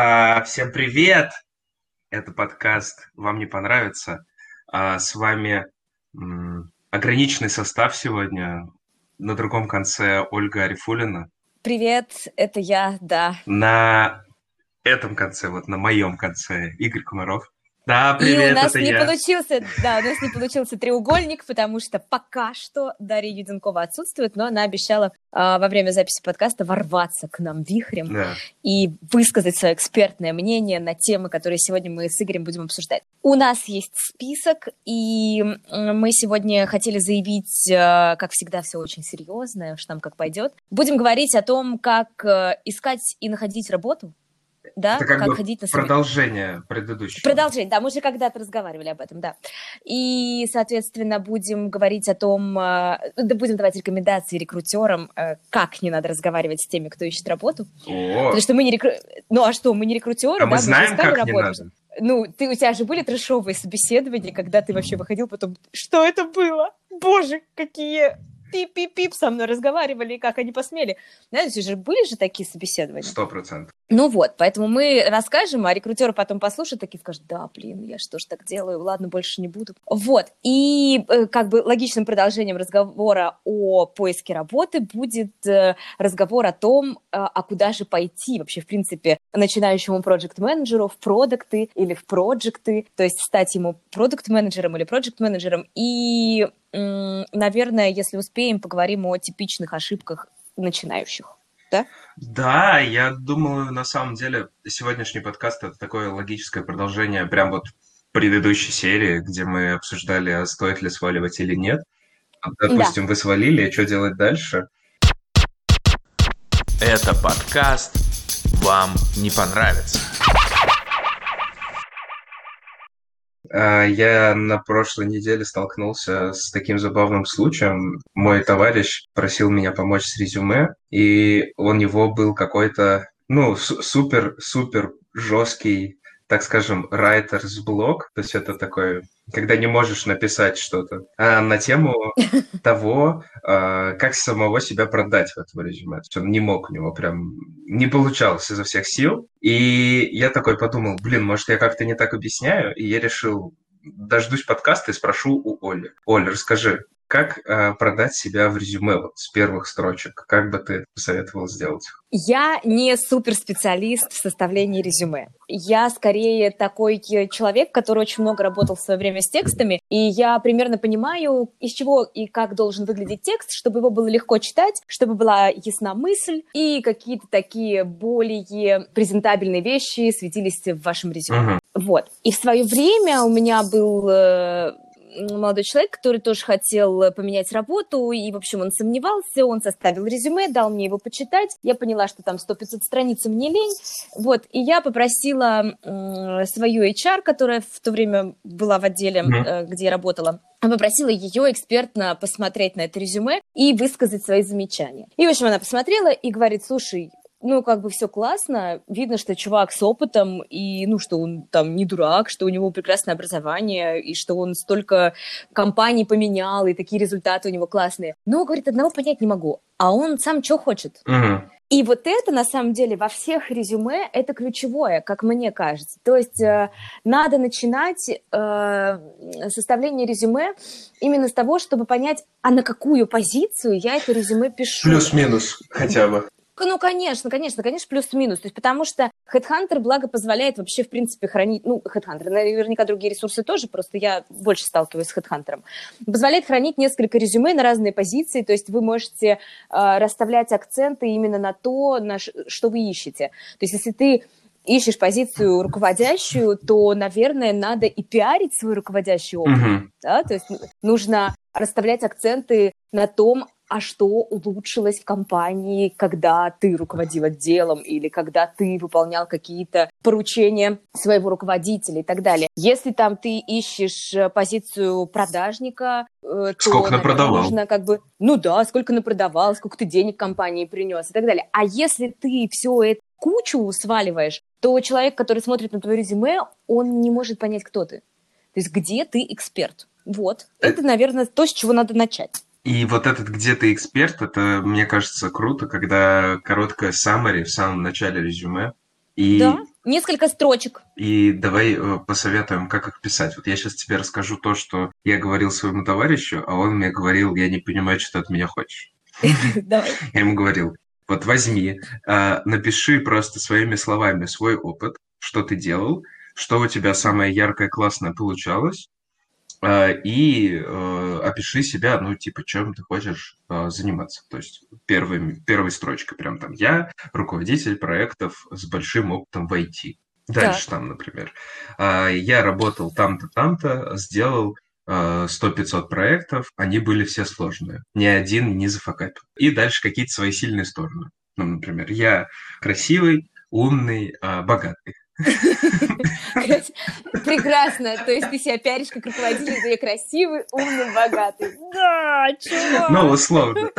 А, всем привет! Это подкаст «Вам не понравится». А, с вами м, ограниченный состав сегодня. На другом конце Ольга Арифулина. Привет, это я, да. На этом конце, вот на моем конце, Игорь Комаров. Да, привет, И у нас не я. получился, да, у нас не получился треугольник, потому что пока что Дарья Юденкова отсутствует, но она обещала а, во время записи подкаста ворваться к нам вихрем Да. и высказать свое экспертное мнение на темы, которые сегодня мы с Игорем будем обсуждать. У нас есть список, и мы сегодня хотели заявить, э, как всегда, все очень серьезно, что там как пойдет. Будем говорить о том, как э, искать и находить работу, да, Это как, бы ходить на собеседование. продолжение предыдущего. Продолжение, да, мы же когда-то разговаривали об этом, да. И, соответственно, будем говорить о том, э, да, будем давать рекомендации рекрутерам, э, как не надо разговаривать с теми, кто ищет работу. О, Потому что мы не рекру... Ну, а что, мы не рекрутеры, а да, мы знаем, как не работу. надо. Ну, ты, у тебя же были трешовые собеседования, когда ты вообще выходил потом, что это было? Боже, какие пип-пип-пип со мной разговаривали, и как они посмели. Знаете, же были же такие собеседования. Сто процентов. Ну вот, поэтому мы расскажем, а рекрутеры потом послушают, такие скажут, да, блин, я что ж так делаю, ладно, больше не буду. Вот, и э, как бы логичным продолжением разговора о поиске работы будет э, разговор о том, э, а куда же пойти вообще, в принципе, начинающему проект-менеджеру в продукты или в проекты, то есть стать ему продукт-менеджером или проект-менеджером. И, наверное, если успеем, поговорим о типичных ошибках начинающих. Да, я думаю, на самом деле, сегодняшний подкаст это такое логическое продолжение прям вот предыдущей серии, где мы обсуждали, а стоит ли сваливать или нет. Допустим, вы свалили, и что делать дальше? Это подкаст «Вам не понравится». Я на прошлой неделе столкнулся с таким забавным случаем. Мой товарищ просил меня помочь с резюме, и у него был какой-то, ну, су- супер-супер жесткий, так скажем, writer's блок. То есть это такой, когда не можешь написать что-то а, на тему того, а, как самого себя продать в этом резюме. Он не мог у него прям, не получалось изо всех сил. И я такой подумал, блин, может, я как-то не так объясняю? И я решил, дождусь подкаста и спрошу у Оли. Оля, расскажи, как а, продать себя в резюме вот с первых строчек? Как бы ты посоветовал сделать? Я не суперспециалист в составлении резюме. Я скорее такой э, человек, который очень много работал в свое время с текстами, и я примерно понимаю, из чего и как должен выглядеть текст, чтобы его было легко читать, чтобы была ясна мысль, и какие-то такие более презентабельные вещи светились в вашем резюме. Мгм. Вот. И в свое время у меня был э, молодой человек, который тоже хотел э, поменять работу, и, в общем, он сомневался, он составил резюме, дал мне его почитать. Я поняла, что там 100-500 страниц, мне лень. Вот, и я попросила м, свою HR, которая в то время была в отделе, э, где я работала, попросила ее экспертно посмотреть на это резюме и высказать свои замечания. И, в общем, она посмотрела и говорит, слушай, ну, как бы все классно, видно, что чувак с опытом, и, ну, что он там не дурак, что у него прекрасное образование, и что он столько компаний поменял, и такие результаты у него классные. Но, говорит, одного понять не могу, а он сам что хочет? Мгм. И вот это, на самом деле, во всех резюме, это ключевое, как мне кажется. То есть э, надо начинать э, составление резюме именно с того, чтобы понять, а на какую позицию я это резюме пишу. Плюс-минус хотя бы. Ну, конечно, конечно, конечно, плюс-минус. То есть, потому что Headhunter, благо, позволяет вообще, в принципе, хранить... Ну, Headhunter, наверняка другие ресурсы тоже, просто я больше сталкиваюсь с Headhunter. Позволяет хранить несколько резюме на разные позиции, то есть вы можете э, расставлять акценты именно на то, на что вы ищете. То есть, если ты ищешь позицию руководящую, то, наверное, надо и пиарить свой руководящий опыт. Мгм. Да? То есть нужно расставлять акценты на том, а что улучшилось в компании, когда ты руководил отделом или когда ты выполнял какие-то поручения своего руководителя и так далее. Если там ты ищешь э, позицию продажника, э, то Сколько наверное, напродавал? нужно как бы, ну да, сколько напродавал, сколько ты денег компании принес и так далее. А если ты все это кучу сваливаешь, то человек, который смотрит на твое резюме, он не может понять, кто ты. То есть где ты эксперт. Вот. Это, наверное, то, с чего надо начать. И вот этот «Где ты эксперт» — это, мне кажется, круто, когда короткое summary в самом начале резюме. И Да, несколько строчек. И давай э, посоветуем, как их писать. Вот я сейчас тебе расскажу то, что я говорил своему товарищу, а он мне говорил, я не понимаю, что ты от меня хочешь. Давай. Я ему говорил, вот возьми, э, напиши просто своими словами свой опыт, что ты делал, что у тебя самое яркое, классное получалось, и э, опиши себя, ну, типа, чем ты хочешь э, заниматься. То есть первой, первой строчкой прям там «Я руководитель проектов с большим опытом в IT». Дальше Так. там, например, «А, я работал там-то, там-то, сделал э, 100-500 проектов, они были все сложные. Ни один не зафакапил. И дальше какие-то свои сильные стороны. Ну, например, я красивый, умный, богатый. Прекрасно. То есть ты себя пиаришь как руководитель, ты красивый, умный, богатый. Да, чувак. Ну, условно.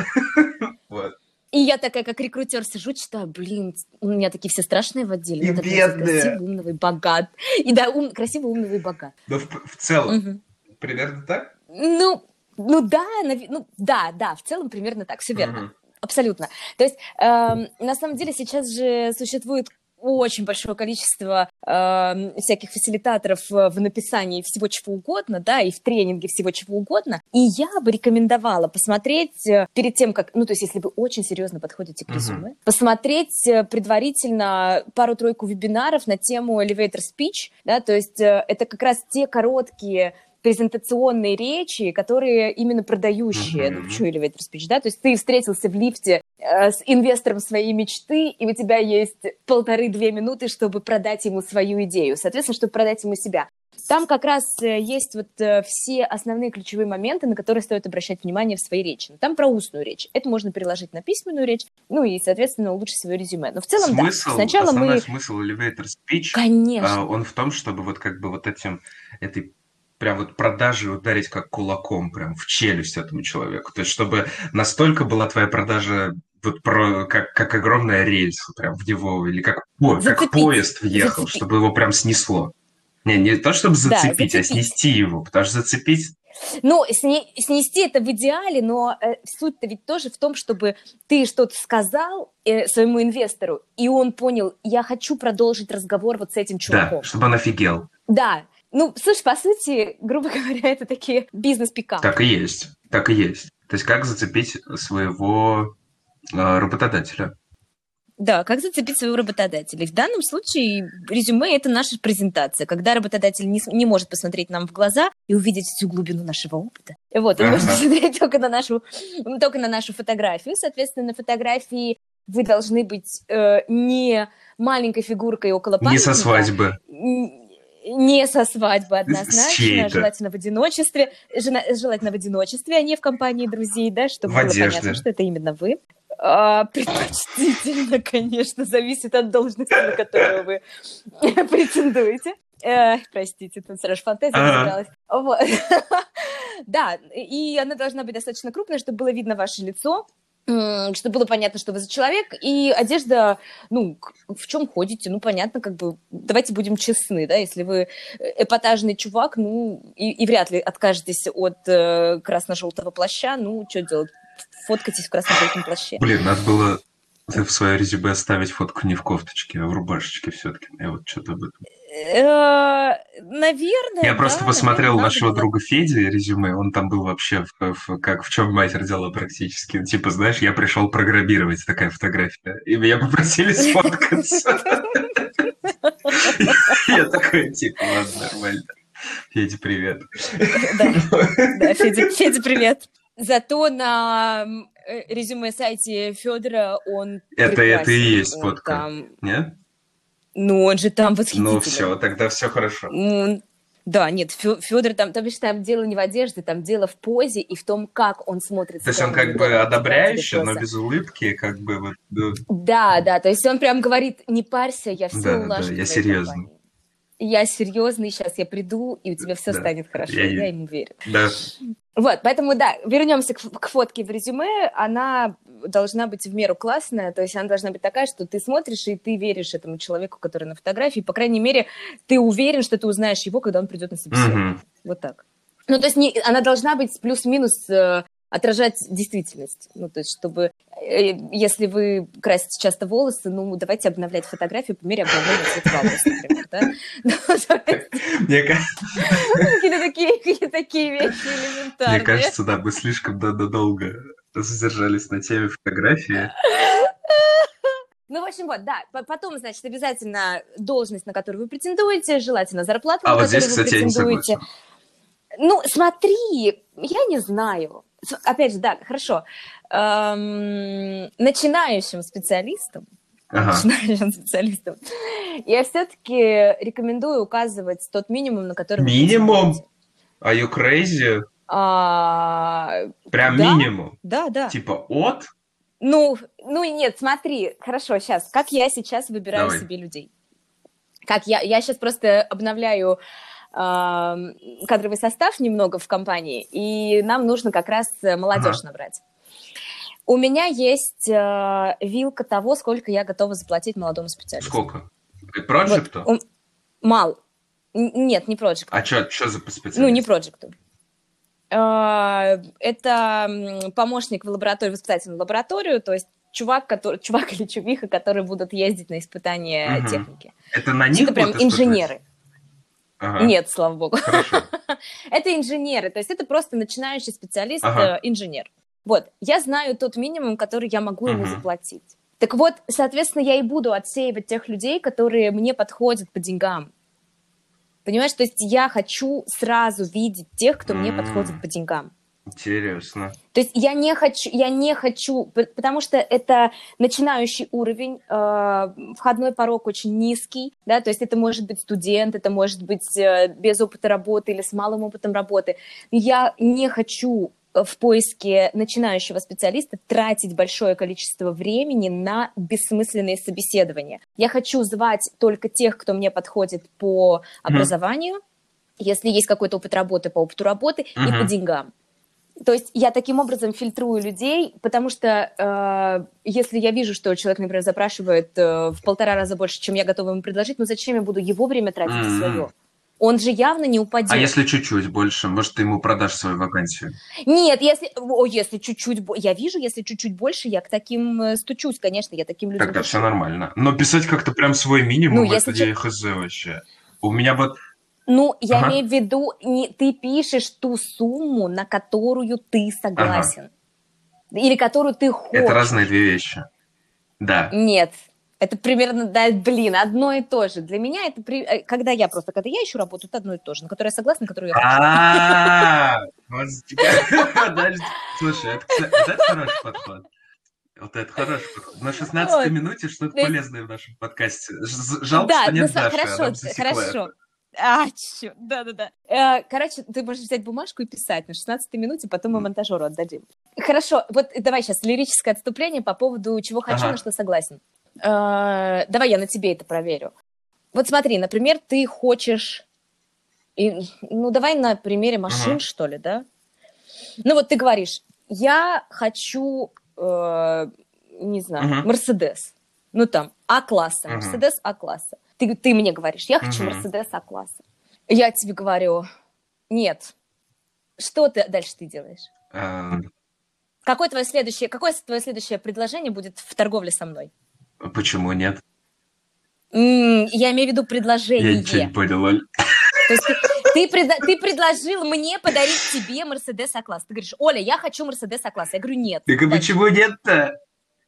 Вот. И я такая, как рекрутер, сижу, читаю, блин, у меня такие все страшные в отделе. И бедные. Красивый, умный богат. И да, ум, красивый, умный богат. Но в, в целом, Мгм. примерно так? Ну, ну да, нави- ну да, да, в целом примерно так, все верно. Мгм. Абсолютно. То есть, эм, на самом деле, сейчас же существует очень большое количество эм, всяких фасилитаторов э, в написании всего чего угодно, да, и в тренинге всего чего угодно. И я бы рекомендовала посмотреть э, перед тем, как, ну, то есть, если вы очень серьезно подходите к резюме, посмотреть э, предварительно пару-тройку вебинаров на тему elevator speech, да, то есть э, это как раз те короткие презентационные речи, которые именно продающие, ну, Мгм. почему elevator speech, да, то есть ты встретился в лифте э, с инвестором своей мечты, и у тебя есть полторы-две минуты, чтобы продать ему свою идею, соответственно, чтобы продать ему себя. Там как раз э, есть вот э, все основные ключевые моменты, на которые стоит обращать внимание в своей речи. Там про устную речь. Это можно переложить на письменную речь, ну и, соответственно, улучшить свое резюме. Но в целом, смысл, да, сначала основной мы... смысл elevator speech, Конечно. а, он в том, чтобы вот как бы вот этим, этой прям вот продажей ударить как кулаком прям в челюсть этому человеку. То есть чтобы настолько была твоя продажа вот про, как, как огромная рельса прям в него, или как, по- как Зацепить. поезд въехал, Зацепить. чтобы его прям снесло. Не, не то чтобы Да, зацепить, а зацепить. снести его, потому что зацепить Ну, сне- снести это в идеале, но э, суть-то ведь тоже в том, чтобы ты что-то сказал э, своему инвестору, и он понял, я хочу продолжить разговор вот с этим чуваком. Да, чтобы он офигел. Да. Ну, слушай, по сути, грубо говоря, это такие бизнес-пикапы. Так и есть. Так и есть. То есть как зацепить своего э, работодателя. Да, как зацепить своего работодателя. В данном случае резюме – это наша презентация, когда работодатель не, не может посмотреть нам в глаза и увидеть всю глубину нашего опыта. Вот, он может посмотреть только на нашу, только на нашу фотографию. Соответственно, на фотографии вы должны быть э, не маленькой фигуркой около Не со памятника, свадьбы. Не со свадьбы однозначно, желательно в одиночестве, желательно в одиночестве, а не в компании друзей, да, чтобы В было одежде. понятно, что это именно вы. А, предпочтительно, конечно, зависит от должности, на которую вы претендуете. Э, простите, тут сразу фантазия Ага. разыгралась. Вот. Да, и она должна быть достаточно крупная, чтобы было видно ваше лицо, чтобы было понятно, что вы за человек, и одежда, ну, в чем ходите, ну, понятно, как бы, давайте будем честны, да, если вы эпатажный чувак, ну, и, и вряд ли откажетесь от э, красно-желтого плаща, ну, что делать, фоткайтесь в красно-желтом плаще. Блин, надо было в свое резюме оставить фотку не в кофточке, а в рубашечке все-таки. Я вот что-то об этом. Э, Наверное, Я просто да, посмотрел нашего было. друга Феди резюме, он там был вообще в, в- как в чем мать родила практически. Ну, Типа, знаешь, я пришел программировать, такая фотография. И меня попросили сфоткаться. Я такой, типа, ладно, нормально. Федя, привет. Да, Федя, Федя, привет. Зато на э, резюме сайте Федора он Это- это и есть фотка. Нет? Ну, он же там восхитительный. Ну все, тогда все хорошо. Да, нет, Федор там, там, там дело не в одежде, там дело в позе и в том, как он смотрится. То есть он как бы одобряюще, в но без улыбки, как бы вот. Да, да, то есть он прям говорит, не парься, я все Да, да, улажу. в я твоей серьезный. компании. Я серьезный, сейчас я приду, и у тебя все Да, станет хорошо. я- Я, ему верю. Да, Вот, поэтому, да, вернемся к, к фотке в резюме. Она должна быть в меру классная, то есть она должна быть такая, что ты смотришь, и ты веришь этому человеку, который на фотографии. По крайней мере, ты уверен, что ты узнаешь его, когда он придет на собеседование. мгм. Вот так. Ну, то есть не, она должна быть плюс-минус э, отражать действительность. Ну, то есть, чтобы, э, если вы красите часто волосы, ну, давайте обновлять фотографию по мере обновления цвета волос, например, да? Ну, Какие-то такие, вещи элементарные. мне кажется, да, мы слишком долго задержались на теме фотографии. Ну, в общем, вот, да. Потом, значит, обязательно должность, на которую вы претендуете, желательно зарплату, А на вот которую здесь, вы кстати, я не претендуете. согласен. Ну, смотри, я не знаю. Опять же, да, хорошо. Эм, начинающим специалистам, Ага. начинающим специалистам, я все-таки рекомендую указывать тот минимум, на который Минимум? Are you crazy? А, Прям Да. минимум. да, да. Типа от? Ну, ну нет, смотри, хорошо, сейчас, как я сейчас выбираю Давай. себе людей? Как я, я сейчас просто обновляю кадровый состав немного в компании, и нам нужно как раз э, молодежь Ага. набрать. У меня есть э, вилка того, сколько я готова заплатить молодому специалисту. Сколько? Проджекту? Вот, он- мал. Нет, не проект. А что за специалист? Ну, не проекту. Э, Это помощник в лаборатории, в испытательную лабораторию, то есть чувак, который, чувак или чувиха, которые будут ездить на испытания Мгм. техники. Это на них Это прям будут испытывать? Ага. Нет, слава богу. Хорошо. Это инженеры, то есть это просто начинающий специалист, Ага. э, инженер. Вот, я знаю тот минимум, который я могу ему заплатить. Так вот, соответственно, я и буду отсеивать тех людей, которые мне подходят по деньгам. Понимаешь, то есть я хочу сразу видеть тех, кто мне подходит по деньгам. Интересно. То есть я не хочу, я не хочу, потому что это начинающий уровень, э, входной порог очень низкий, да, то есть это может быть студент, это может быть э, без опыта работы или с малым опытом работы. Я не хочу э, в поиске начинающего специалиста тратить большое количество времени на бессмысленные собеседования. Я хочу звать только тех, кто мне подходит по образованию, если есть какой-то опыт работы, по опыту работы и Мгм. по деньгам. То есть я таким образом фильтрую людей, потому что э, если я вижу, что человек, например, запрашивает э, в полтора раза больше, чем я готова ему предложить, ну зачем я буду его время тратить на М. свое? Он же явно не упадет. А если чуть-чуть больше, может, ты ему продашь свою вакансию? Нет, если, о, если чуть-чуть, я вижу, если чуть-чуть больше, я к таким э, стучусь, конечно, я таким людям. Тогда все нормально. Но писать как-то прям свой минимум, Ну, это если я хз вообще. У меня вот... Ну, я Ага. имею в виду, не, ты пишешь ту сумму, на которую ты согласен, или которую ты хочешь. Это разные две вещи. Да. Нет, это примерно, да, блин, одно и то же. Для меня это, при- э, когда я просто, когда я ищу работу, это одно и то же, на которое я согласна, на которую я хочу. А, подожди. Слушай, это, хороший подход. Вот это хороший подход. На 16 Вот. минуте что-то полезное в нашем подкасте. Жалко, что нет Даши, хорошо, бы засекла хорошо. А, чё, да-да-да. Э, Короче, ты можешь взять бумажку и писать на 16 минуте, потом мы монтажеру отдадим. Хорошо, вот давай сейчас лирическое отступление по поводу чего хочу, Ага. на что согласен. Э, Давай я на тебе это проверю. Вот смотри, например, ты хочешь... и- Ну, давай на примере машин, Ага. что ли, да? Ну, вот ты говоришь, я хочу, э, не знаю. Мерседес. Ну, там, А-класса. Мерседес А-класса. Ты, ты мне говоришь, я хочу. Мерседес А-класса. Я тебе говорю, нет. Что ты дальше ты делаешь? А, Какое твое следующее, какое твое следующее предложение будет в торговле со мной? Почему нет? М, я имею в виду Я предложение. ничего не понял, Оль. То есть ты, ты предла- ты предложил мне подарить тебе Мерседес А-класс. Ты говоришь, Оля, я хочу Мерседес А-класс. Я говорю, нет. А Дальше. почему нет-то?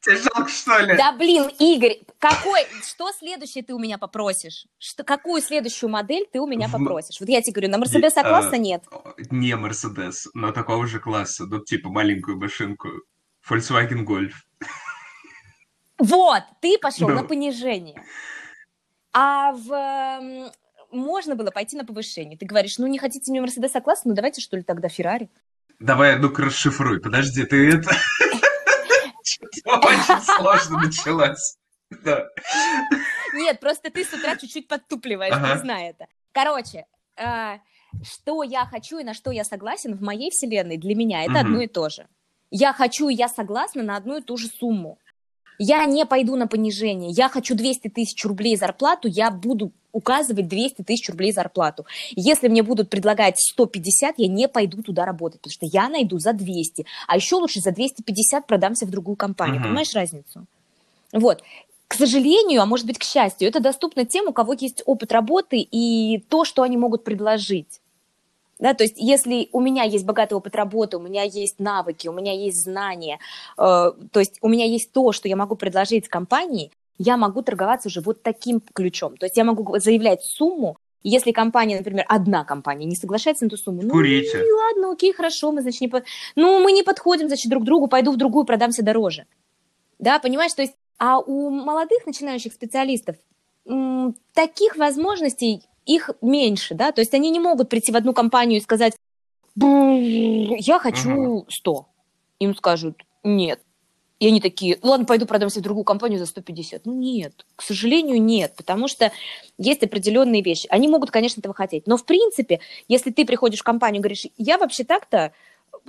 Тебе жалко, что ли? Да блин, Игорь, какой, что следующее ты у меня попросишь? Что, какую следующую модель ты у меня попросишь? Вот я тебе говорю, на Мерседес А-класса а, нет. Не Мерседес, но такого же класса. Ну, типа маленькую машинку. Volkswagen Golf. Вот, ты пошел Ну. на понижение. А в... Можно было пойти на повышение. Ты говоришь, ну не хотите мне Мерседес А-класс, ну давайте что ли тогда Феррари. Давай, ну-ка расшифруй. Подожди, ты это... Очень сложно началось. Да. Нет, просто ты с утра чуть-чуть подтупливаешь, Ага. не знаю это. Короче, э, что я хочу и на что я согласен в моей вселенной, для меня это одно и то же. Я хочу и я согласна на одну и ту же сумму. Я не пойду на понижение. Я хочу 200 тысяч рублей зарплату, я буду указывать 200 тысяч рублей зарплату. Если мне будут предлагать 150, я не пойду туда работать, потому что я найду за 200. А еще лучше за 250 продамся в другую компанию. Мгм. Понимаешь разницу? Вот. К сожалению, а может быть, к счастью, это доступно тем, у кого есть опыт работы и то, что они могут предложить. Да, то есть, если у меня есть богатый опыт работы, у меня есть навыки, у меня есть знания, э, то есть у меня есть то, что я могу предложить компании, я могу торговаться уже вот таким ключом. То есть я могу заявлять сумму, если компания, например, одна компания не соглашается на эту сумму, ну, Курите. ну, ладно, окей, хорошо, мы, значит, не по- ну, мы не подходим, значит, друг к другу, пойду в другую, продамся дороже. Да, понимаешь, то есть, а у молодых начинающих специалистов таких возможностей их меньше, да, то есть они не могут прийти в одну компанию и сказать, «Бррр, я хочу Мгм. 100. Им скажут, нет. И они такие, ладно, пойду продамся в другую компанию за 150. Ну нет, к сожалению, нет, потому что есть определенные вещи. Они могут, конечно, этого хотеть, но в принципе, если ты приходишь в компанию и говоришь, я вообще так-то,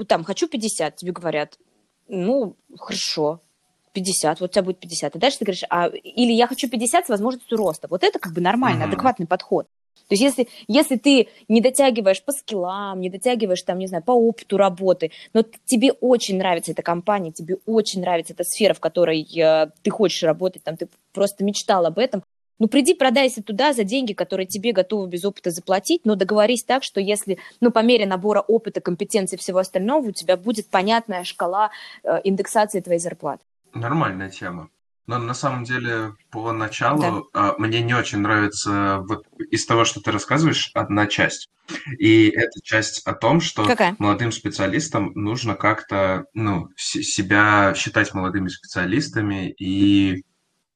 там, хочу 50, тебе говорят, ну, хорошо, 50, вот у тебя будет 50. И дальше ты говоришь, а, или я хочу 50 с возможностью роста. Вот это как бы нормальный, Мгм. адекватный подход. То есть если, если ты не дотягиваешь по скиллам, не дотягиваешь там, не знаю, по опыту работы, но тебе очень нравится эта компания, тебе очень нравится эта сфера, в которой э, ты хочешь работать, там ты просто мечтал об этом, ну, приди, продайся туда за деньги, которые тебе готовы без опыта заплатить, но договорись так, что если, ну, по мере набора опыта, компетенции всего остального, у тебя будет понятная шкала э, индексации твоей зарплаты. Нормальная тема. Но на самом деле, по началу, а, мне не очень нравится вот из того, что ты рассказываешь, одна часть. И эта часть о том, что Какая? молодым специалистам нужно как-то, ну, себя считать молодыми специалистами и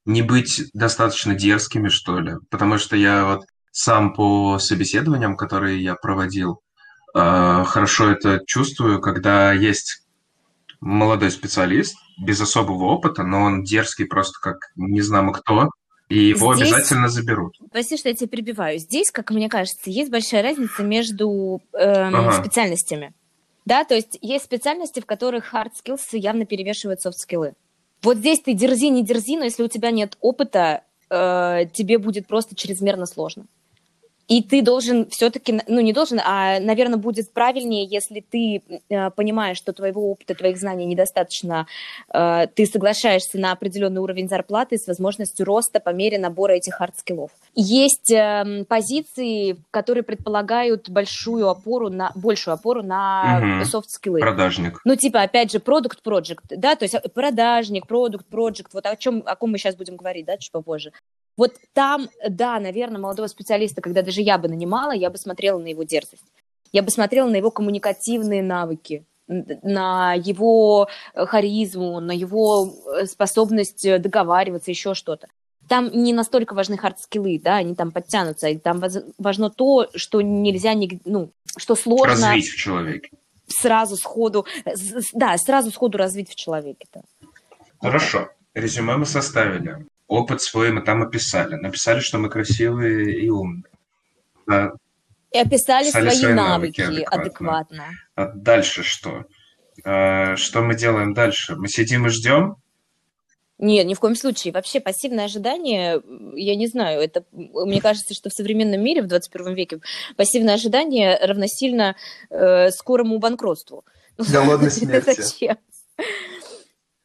не быть достаточно дерзкими, что ли. Потому что я вот сам по собеседованиям, которые я проводил, э, хорошо это чувствую, когда есть молодой специалист без особого опыта, но он дерзкий просто как не знамо кто, и его Здесь- обязательно заберут. Прости, что я тебя перебиваю. Здесь, как мне кажется, есть большая разница между эм, Ага. специальностями. Да, то есть есть специальности, в которых hard skills явно перевешивают soft скиллы. Вот здесь ты дерзи, не дерзи, но если у тебя нет опыта, э, тебе будет просто чрезмерно сложно. И ты должен все-таки, ну не должен, а, наверное, будет правильнее, если ты э, понимаешь, что твоего опыта, твоих знаний недостаточно, э, ты соглашаешься на определенный уровень зарплаты с возможностью роста по мере набора этих хард-скиллов. Есть эм, позиции, которые предполагают большую опору на, большую опору на софт-скиллы. Продажник. Ну, типа, опять же, product project, да, то есть э, продажник, product project, вот о чем, о ком мы сейчас будем говорить, да, чуть попозже. Вот там, да, наверное, молодого специалиста, когда даже я бы нанимала, я бы смотрела на его дерзость. Я бы смотрела на его коммуникативные навыки, на его э, харизму, на его э, способность э, договариваться, еще что-то. Там не настолько важны хард-скиллы, да, они там подтянутся, и там важно то, что нельзя, ну, что сложно Развить в человеке. сразу сходу, да, сразу сходу развить в человеке. Да. Хорошо. Резюме мы составили. Опыт свой мы там описали. Написали, что мы красивые и умные. Да. И описали Писали свои, свои навыки, навыки адекватно. адекватно. А дальше что? А, Что мы делаем дальше? Мы сидим и ждем? Нет, ни в коем случае. Вообще пассивное ожидание, я не знаю, это, мне кажется, что в современном мире, в 21 веке, пассивное ожидание равносильно э, скорому банкротству. Голодной смерти. зачем?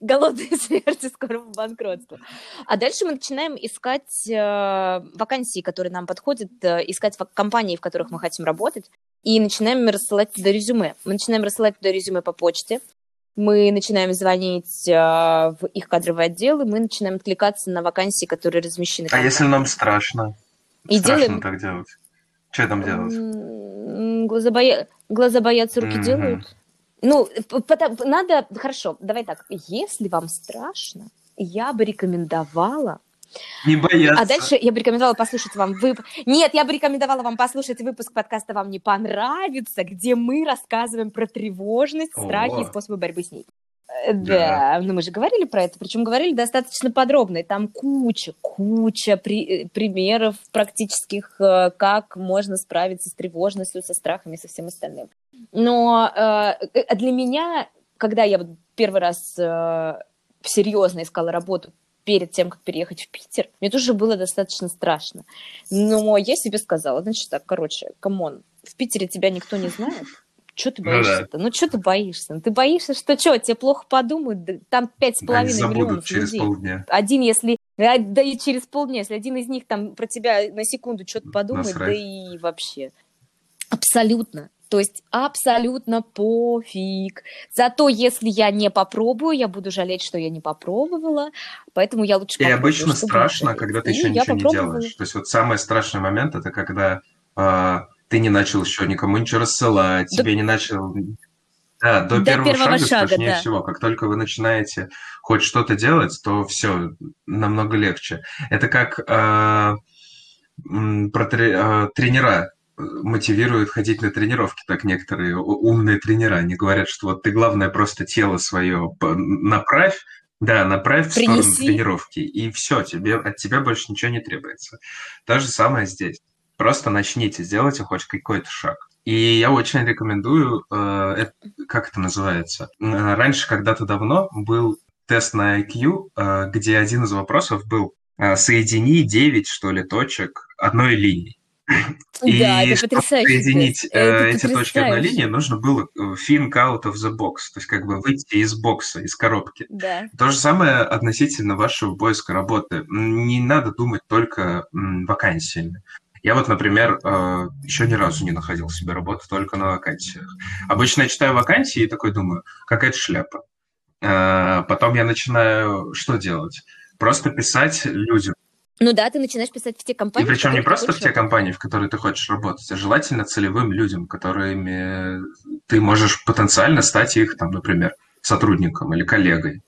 Голодной смерти, скорому банкротству. А дальше мы начинаем искать э, вакансии, которые нам подходят, э, искать вак- компании, в которых мы хотим работать, и начинаем рассылать туда резюме. Мы начинаем рассылать туда резюме по почте, мы начинаем звонить э, в их кадровые отделы, мы начинаем откликаться на вакансии, которые размещены. А если нам страшно? И страшно делаем- так делать. Что там делать? Глаза, боя- глаза боятся, руки Мгм. делают. Ну, п- потом- надо... Хорошо, давай так. Если вам страшно, я бы рекомендовала... Не бояться. А дальше я бы рекомендовала послушать вам выпуск... Нет, я бы рекомендовала вам послушать выпуск подкаста «Вам не понравится», где мы рассказываем про тревожность, страхи и О. способы борьбы с ней. Э, Да, ну мы же говорили про это, причем говорили достаточно подробно. И там куча, куча при- э, примеров практических, э, как можно справиться с тревожностью, со страхами, со всем остальным. Но э, для меня, когда я первый раз э, серьезно искала работу перед тем, как переехать в Питер, мне тоже было достаточно страшно. Но я себе сказала, значит так, короче, come on, в Питере тебя никто не знает, что ты боишься-то? Ну, что ты боишься? Ну, ты боишься, что что, тебе плохо подумают? Да, там пять с половиной миллионов через людей. полдня. Один, если... Да и через полдня, если один из них там про тебя на секунду что-то подумает, Насрать. да и вообще. Абсолютно. То есть абсолютно пофиг. Зато если я не попробую, я буду жалеть, что я не попробовала. Поэтому я лучше И обычно страшно, когда ты И еще я ничего не делаешь. То есть вот самый страшный момент это когда а, ты не начал еще никому ничего рассылать, Да- тебе не начал. Да, до, До первого, первого шага, шага, страшнее да. всего. Как только вы начинаете хоть что-то делать, то все намного легче. Это как м, про тре- а, тренера э, мотивируют ходить на тренировки, так некоторые умные тренера. Они говорят, что вот ты главное просто тело свое направь, да, направь в сторону Принеси. тренировки, и все, тебе, от тебя больше ничего не требуется. То же самое здесь. Просто начните, сделайте хоть какой-то шаг. И я очень рекомендую, э, это- как это называется? Э, Раньше, когда-то давно, был тест на IQ, э, где один из вопросов был э, «Соедини 9, что ли, точек одной линии». И Да, это потрясающий соединить э, Это эти точки одной потрясающе. линии, нужно было э, think out of the box, то есть как бы выйти из бокса, из коробки. Да. То же самое относительно вашего поиска работы. Не надо думать только вакансиями. Я вот, например, э, еще ни разу не находил себе работу только на вакансиях. Обычно я читаю вакансии и такой думаю, какая-то шляпа. Э, Потом я начинаю что делать? Просто писать людям. Ну да, ты начинаешь писать в те И компании. причем не просто в те компании, в которые ты хочешь работать, а желательно целевым людям, которыми ты можешь потенциально стать их, там, например, сотрудником или коллегой.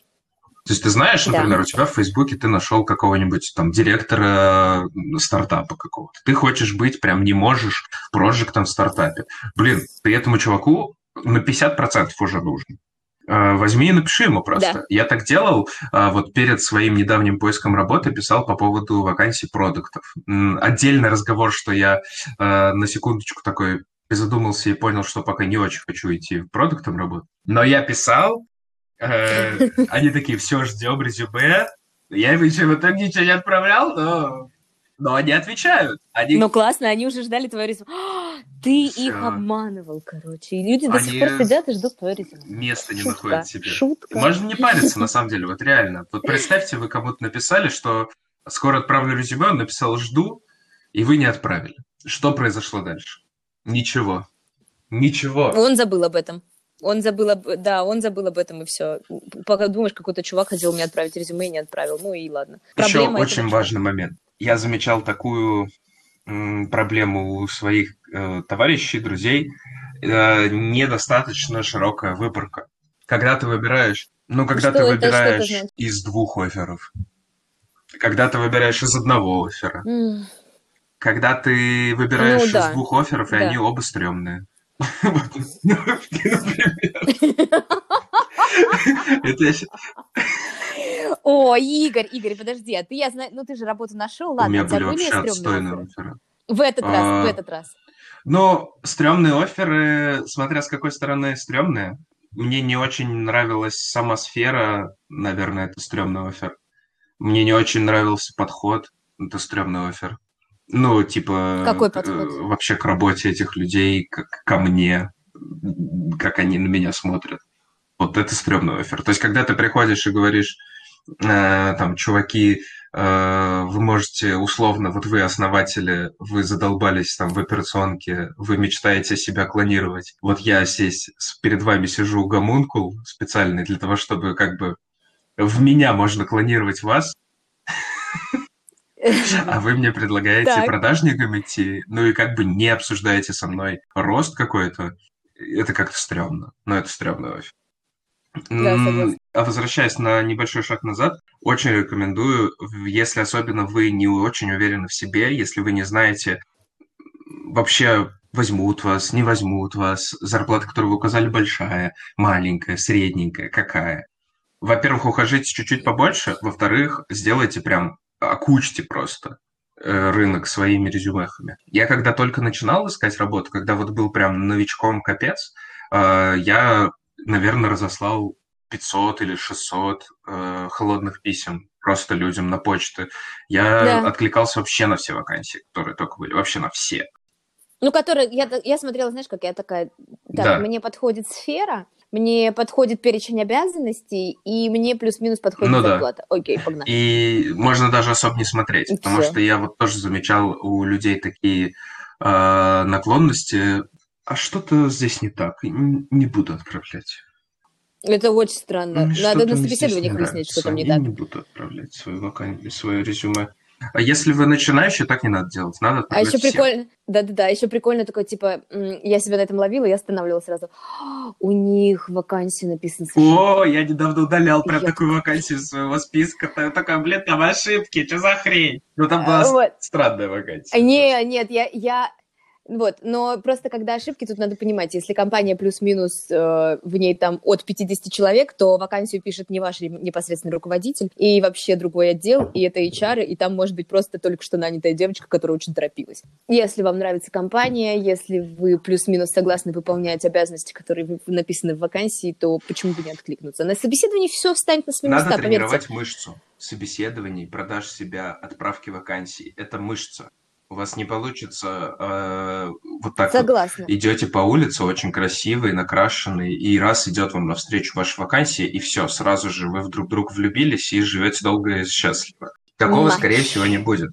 То есть ты знаешь, Да. например, у тебя в Фейсбуке ты нашел какого-нибудь там директора стартапа какого-то. Ты хочешь быть, прям не можешь, проектом в стартапе. Блин, ты этому чуваку на 50% уже нужен. А, Возьми и напиши ему просто. Да. Я так делал, а, вот перед своим недавним поиском работы писал по поводу вакансий продуктов. Отдельный разговор, что я э, на секундочку такой призадумался и понял, что пока не очень хочу идти продуктом работать. Но я писал, э, они такие, все, ждем резюме. Я им еще в итоге ничего не отправлял, но, но они отвечают. Они Ну классно, они уже ждали твое резюме. А, Ты Всё. их обманывал, короче. И люди до сих Они- пор сидят и ждут твое резюме. места не Шутка, находят себе. шутка. Можно не париться, на самом деле, вот реально. Вот представьте, вы кому-то написали, что скоро отправлю резюме, он написал «жду», и вы не отправили. Что произошло дальше? Ничего. Ничего. Он забыл об этом. Он забыл об... Да, он забыл об этом, и все. Пока думаешь, какой-то чувак хотел мне отправить резюме и не отправил. Ну и ладно. Еще Проблема очень важный момент. Я замечал такую проблему у своих э, товарищей, друзей. Э, недостаточно широкая выборка. Когда ты выбираешь, ну, когда Что ты это- это выбираешь значит? из двух офферов, когда ты выбираешь из одного оффера, М, когда ты выбираешь Ну, да. из двух офферов, и Да. они оба стрёмные. О, Игорь, Игорь, подожди, а ты, я знаю, ну ты же работу нашел, ладно, меня у тебя были вообще отстойные офферы. В этот раз, А, в этот раз. Но стрёмные офферы, смотря с какой стороны стрёмные. Мне не очень нравилась сама сфера, наверное, это стрёмный оффер. Мне не очень нравился подход, это стрёмный оффер. Ну, типа... Какой подход? э, Вообще к работе этих людей, как ко мне, как они на меня смотрят. Вот это стрёмный оффер. То есть, когда ты приходишь и говоришь, э, там, чуваки, э, вы можете условно, вот вы основатели, вы задолбались там в операционке, вы мечтаете себя клонировать. Вот я здесь перед вами сижу гомункул специальный для того, чтобы как бы в меня можно клонировать вас, а вы мне предлагаете Так. продажникам идти, ну и как бы не обсуждаете со мной рост какой-то. Это как-то стрёмно. Но это стрёмно вообще. Да, согласна. А возвращаясь на небольшой шаг назад, очень рекомендую, если особенно вы не очень уверены в себе, если вы не знаете вообще возьмут вас, не возьмут вас, зарплата, которую вы указали, большая, маленькая, средненькая, какая. Во-первых, ухажите чуть-чуть побольше, во-вторых, сделайте прям, окучьте просто э, рынок своими резюмехами. Я когда только начинал искать работу, когда вот был прям новичком капец, э, я, наверное, разослал 500 или 600 э, холодных писем просто людям на почту. Я Да. откликался вообще на все вакансии, которые только были, вообще на все. Ну, который, я, я смотрела, знаешь, как я такая, так, Да. мне подходит сфера, мне подходит перечень обязанностей, и мне плюс-минус подходит Ну да. зарплата. Окей, погнали. И можно даже особо не смотреть, И потому всё. что я вот тоже замечал у людей такие э, наклонности. А что-то здесь не так, не буду отправлять. Это очень странно. Мне Надо на собеседованиях выяснить, что там не так. не буду отправлять вакан- свое резюме. А если вы начинающий, так не надо делать. Надо А еще всем. прикольно, да-да-да, еще прикольно такое, типа, я себя на этом ловила, я останавливалась сразу. «А, У них вакансия написана. О, я недавно удалял прям Я такую вакансию из своего списка. Та- Такая, блин, там ошибки, что за хрень? Ну, там была А, вот. странная вакансия. А, Не, нет, я, я... Вот, но просто когда ошибки, тут надо понимать, если компания плюс-минус, э, в ней там от 50 человек, то вакансию пишет не ваш непосредственный руководитель, и вообще другой отдел, и это HR, и там может быть просто только что нанятая девочка, которая очень торопилась. Если вам нравится компания, если вы плюс-минус согласны выполнять обязанности, которые написаны в вакансии, то почему бы не откликнуться? На собеседовании все встанет на свои Надо места, поверьте. тренировать мышцу собеседований, продаж себя, отправки вакансий. Это мышца. У вас не получится э, вот так вот Согласна. идете по улице, очень красивый, накрашенный, и раз идет вам навстречу ваша вакансия, и все, сразу же вы в друг влюбились и живете долго и счастливо. Такого, Матч. скорее всего, не будет.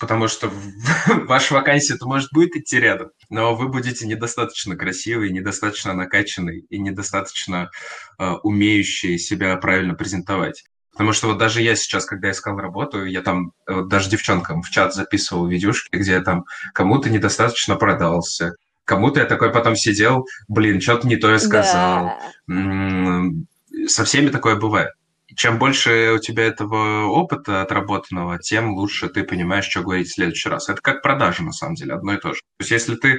Потому что ваша вакансия-то, может, будет идти рядом, но вы будете недостаточно красивый, недостаточно накачанный и недостаточно э, умеющий себя правильно презентовать. Потому что вот даже я сейчас, когда искал работу, я там э, вот даже девчонкам в чат записывал видюшки, где я там кому-то недостаточно продался, кому-то я такой потом сидел, блин, что-то не то я сказал. Да. Со всеми такое бывает. Чем больше у тебя этого опыта отработанного, тем лучше ты понимаешь, что говорить в следующий раз. Это как продажа, на самом деле, одно и то же. То есть если ты,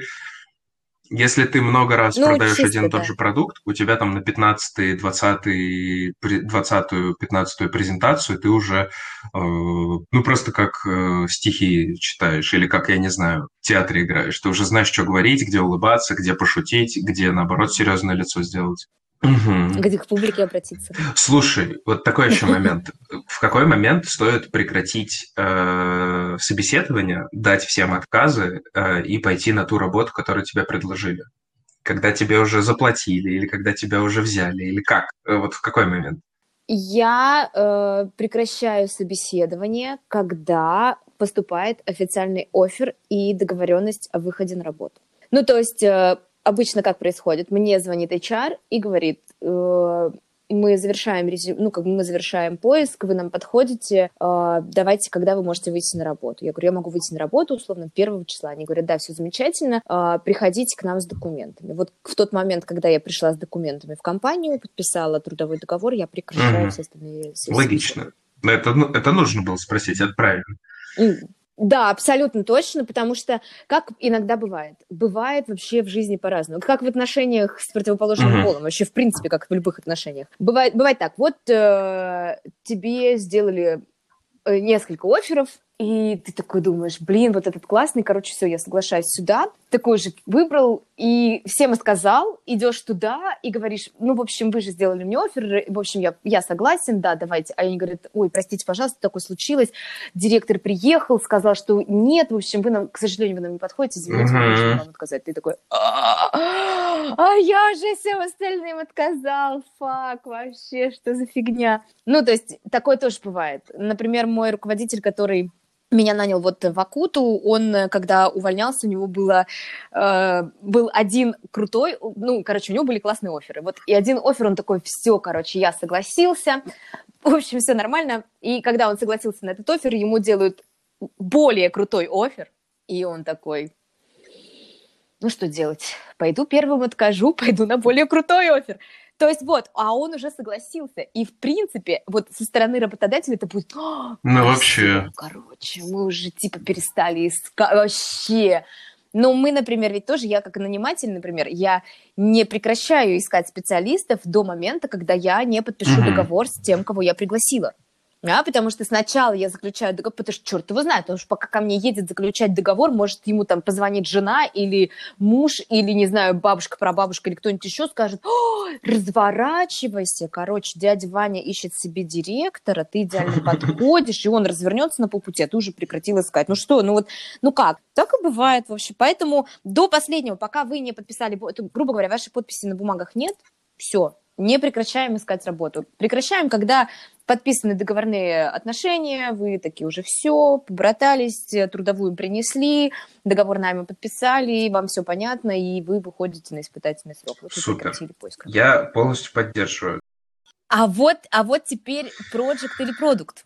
если ты много раз Ну, продаешь чисто, один и тот да. же продукт, у тебя там на 15 20 20 15 презентацию ты уже, э, ну, просто как э, стихи читаешь или как, я не знаю, в театре играешь. Ты уже знаешь, что говорить, где улыбаться, где пошутить, где, наоборот, серьезное лицо сделать. Мгм. Где к публике обратиться. Слушай, вот такой еще момент. В какой момент стоит прекратить э, собеседование, дать всем отказы э, и пойти на ту работу, которую тебе предложили? Когда тебе уже заплатили, или когда тебя уже взяли, или как? Э, Вот в какой момент? Я э, прекращаю собеседование, когда поступает официальный офер и договоренность о выходе на работу. Ну, то есть э, обычно как происходит? Мне звонит HR и говорит, э, мы завершаем резю- ну, как бы мы завершаем поиск, вы нам подходите, э, давайте, когда вы можете выйти на работу. Я говорю, я могу выйти на работу, условно, первого числа. Они говорят, да, все замечательно, э, приходите к нам с документами. Вот в тот момент, когда я пришла с документами в компанию, подписала трудовой договор, я прекращаю Мгм. все остальные... Логично. Но Это, ну, это нужно было спросить, это правильно. М, Да, абсолютно точно, потому что, как иногда бывает, бывает вообще в жизни по-разному. Как в отношениях с противоположным Мгм. полом, вообще в принципе, как в любых отношениях. Бывает, бывает так, вот э, тебе сделали э, несколько офферов, и ты такой думаешь, блин, вот этот классный, короче, все, я соглашаюсь сюда. Такой же выбрал и всем сказал, идешь туда и говоришь, ну, в общем, вы же сделали мне офер, в общем, я, я согласен, да, давайте. А они говорят, ой, простите, пожалуйста, такое случилось, директор приехал, сказал, что нет, в общем, вы нам, к сожалению, вы нам не подходите, извините, мы можем вам отказать. Ты такой, а а я же всем остальным отказал, фак, вообще, что за фигня. Ну, то есть, такое тоже бывает. Например, мой руководитель, который меня нанял вот в Акуту, он, э, когда увольнялся, у него было, э, был один крутой, ну, короче, у него были классные оферы. Вот, и один офер, он такой, все, короче, я согласился, в общем, все нормально. И когда он согласился на этот офер, ему делают более крутой офер, и он такой, ну, что делать? Пойду первым откажу, пойду на более крутой офер. То есть вот, а он уже согласился. И, в принципе, вот со стороны работодателя это будет... «А, Ну, вообще. Короче, мы уже, типа, перестали искать. Вообще. Но мы, например, ведь тоже, я как наниматель, например, я не прекращаю искать специалистов до момента, когда я не подпишу договор с тем, кого я пригласила. А, потому что сначала я заключаю договор, потому что черт его знает, потому что пока ко мне едет заключать договор, может ему там позвонит жена или муж, или, не знаю, бабушка, прабабушка или кто-нибудь еще скажет, разворачивайся, короче, дядя Ваня ищет себе директора, ты идеально подходишь, и он развернется на полпути, а ты уже прекратил искать. Ну что, ну вот, ну как? Так и бывает вообще. Поэтому до последнего, пока вы не подписали, грубо говоря, вашей подписи на бумагах нет, все, не прекращаем искать работу. Прекращаем, когда подписаны договорные отношения, вы такие уже все, побратались, трудовую принесли, договор нами подписали, вам все понятно, и вы выходите на испытательный срок. Вот Супер. Поиск. Я полностью поддерживаю. А вот, а вот теперь проект или продукт.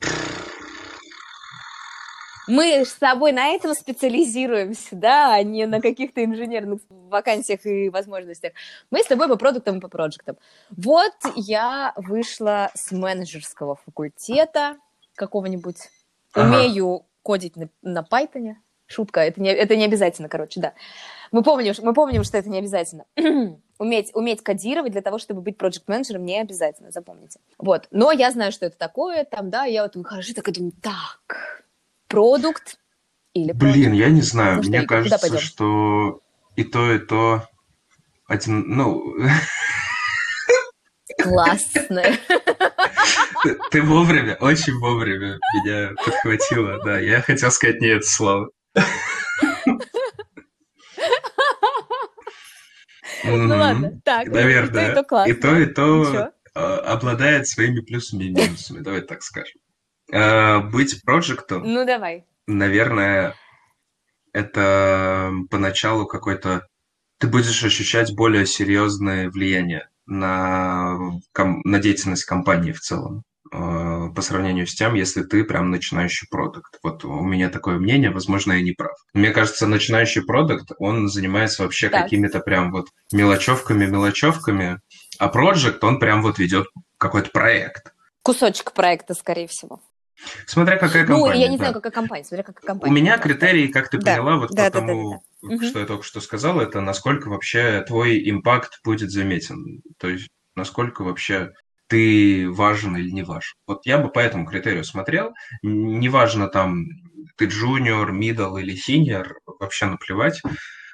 Мы с тобой на этом специализируемся, да, а не на каких-то инженерных вакансиях и возможностях. Мы с тобой по продуктам и по проектам. Вот я вышла с менеджерского факультета какого-нибудь. Ага. Умею кодить на, на Python. Шутка, это не, это не обязательно, короче, да. Мы помним, мы помним, что это не обязательно. уметь, уметь кодировать для того, чтобы быть проект-менеджером, не обязательно, запомните. Вот. Но я знаю, что это такое, там, да, я вот выхожу так и думаю, так, продукт или Блин, я не знаю. Ну, Мне кажется, что и то, и то один, ну... Классно. Ты, ты вовремя, очень вовремя меня подхватила, да. Я хотел сказать не это слово. Ну ладно, так. Наверное. И и то, и то, и то обладает своими плюсами и минусами, давай так скажем. Э, быть проектом... Ну, давай. Наверное, это поначалу какой-то... Ты будешь ощущать более серьезное влияние на, на деятельность компании в целом э, по сравнению с тем, если ты прям начинающий продукт. Вот у меня такое мнение, возможно, я не прав. Мне кажется, начинающий продукт, он занимается вообще так. какими-то прям вот мелочевками, мелочевками, а проект, он прям вот ведет какой-то проект. Кусочек проекта, скорее всего. Смотря какая компания. Ну, я не знаю, какая компания, смотря какая компания. У меня критерии, как ты да. поняла, вот да, потому, да, да, да, что я только что сказал, это насколько вообще твой импакт будет заметен. То есть, насколько вообще ты важен или не важен. Вот я бы по этому критерию смотрел. Неважно там, ты джуниор, мидл или синьор, вообще наплевать.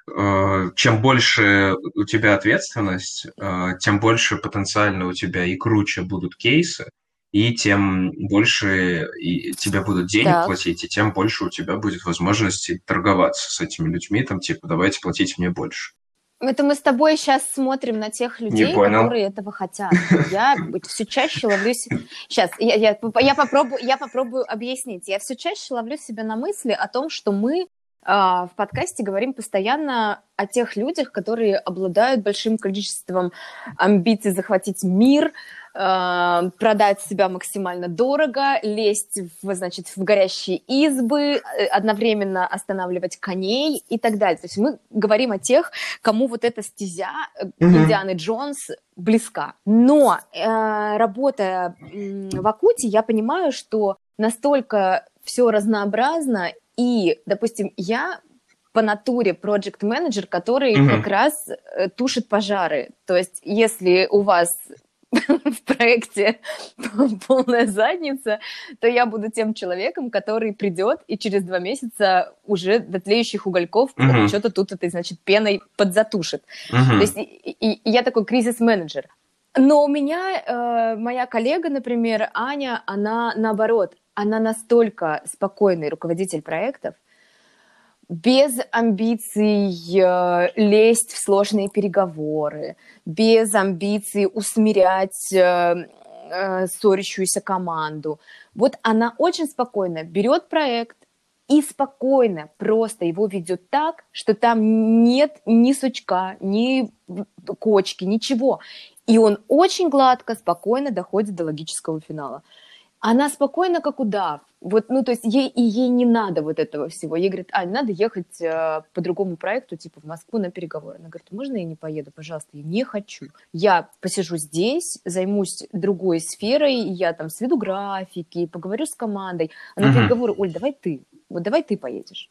Э, чем больше у тебя ответственность, э, тем больше потенциально у тебя и круче будут кейсы, и тем больше и тебе будут денег да. платить, и тем больше у тебя будет возможности торговаться с этими людьми, там, типа, давайте платить мне больше. Это мы с тобой сейчас смотрим на тех людей, которые этого хотят. Я все чаще ловлю себя... Сейчас, я, я, я, попробую, я попробую объяснить. Я все чаще ловлю себя на мысли о том, что мы э, в подкасте говорим постоянно о тех людях, которые обладают большим количеством амбиций захватить мир, Э, продать себя максимально дорого, лезть в, значит, в горящие избы, э, одновременно останавливать коней и так далее. То есть мы говорим о тех, кому вот эта стезя mm-hmm. Индианы Джонс близка. Но э, работая в Акуте, я понимаю, что настолько все разнообразно, и, допустим, я по натуре проект менеджер который mm-hmm. как раз тушит пожары. То есть, если у вас в проекте полная задница, то я буду тем человеком, который придет и через два месяца уже до тлеющих угольков uh-huh. что-то тут этой, значит, пеной подзатушит. Uh-huh. То есть и, и, и я такой кризис-менеджер. Но у меня э, моя коллега, например, Аня, она наоборот, она настолько спокойный руководитель проектов, без амбиций э, лезть в сложные переговоры, без амбиций усмирять э, э, ссорящуюся команду. Вот она очень спокойно берет проект и спокойно просто его ведет так, что там нет ни сучка, ни кочки, ничего. И он очень гладко, спокойно доходит до логического финала она спокойно, как удав. Вот, ну, то есть ей и ей не надо вот этого всего. Ей говорит, а, надо ехать э, по другому проекту, типа в Москву на переговоры. Она говорит, можно я не поеду, пожалуйста? Я не хочу. Я посижу здесь, займусь другой сферой, я там сведу графики, поговорю с командой. Она uh-huh. переговоры, Оль, давай ты, вот давай ты поедешь.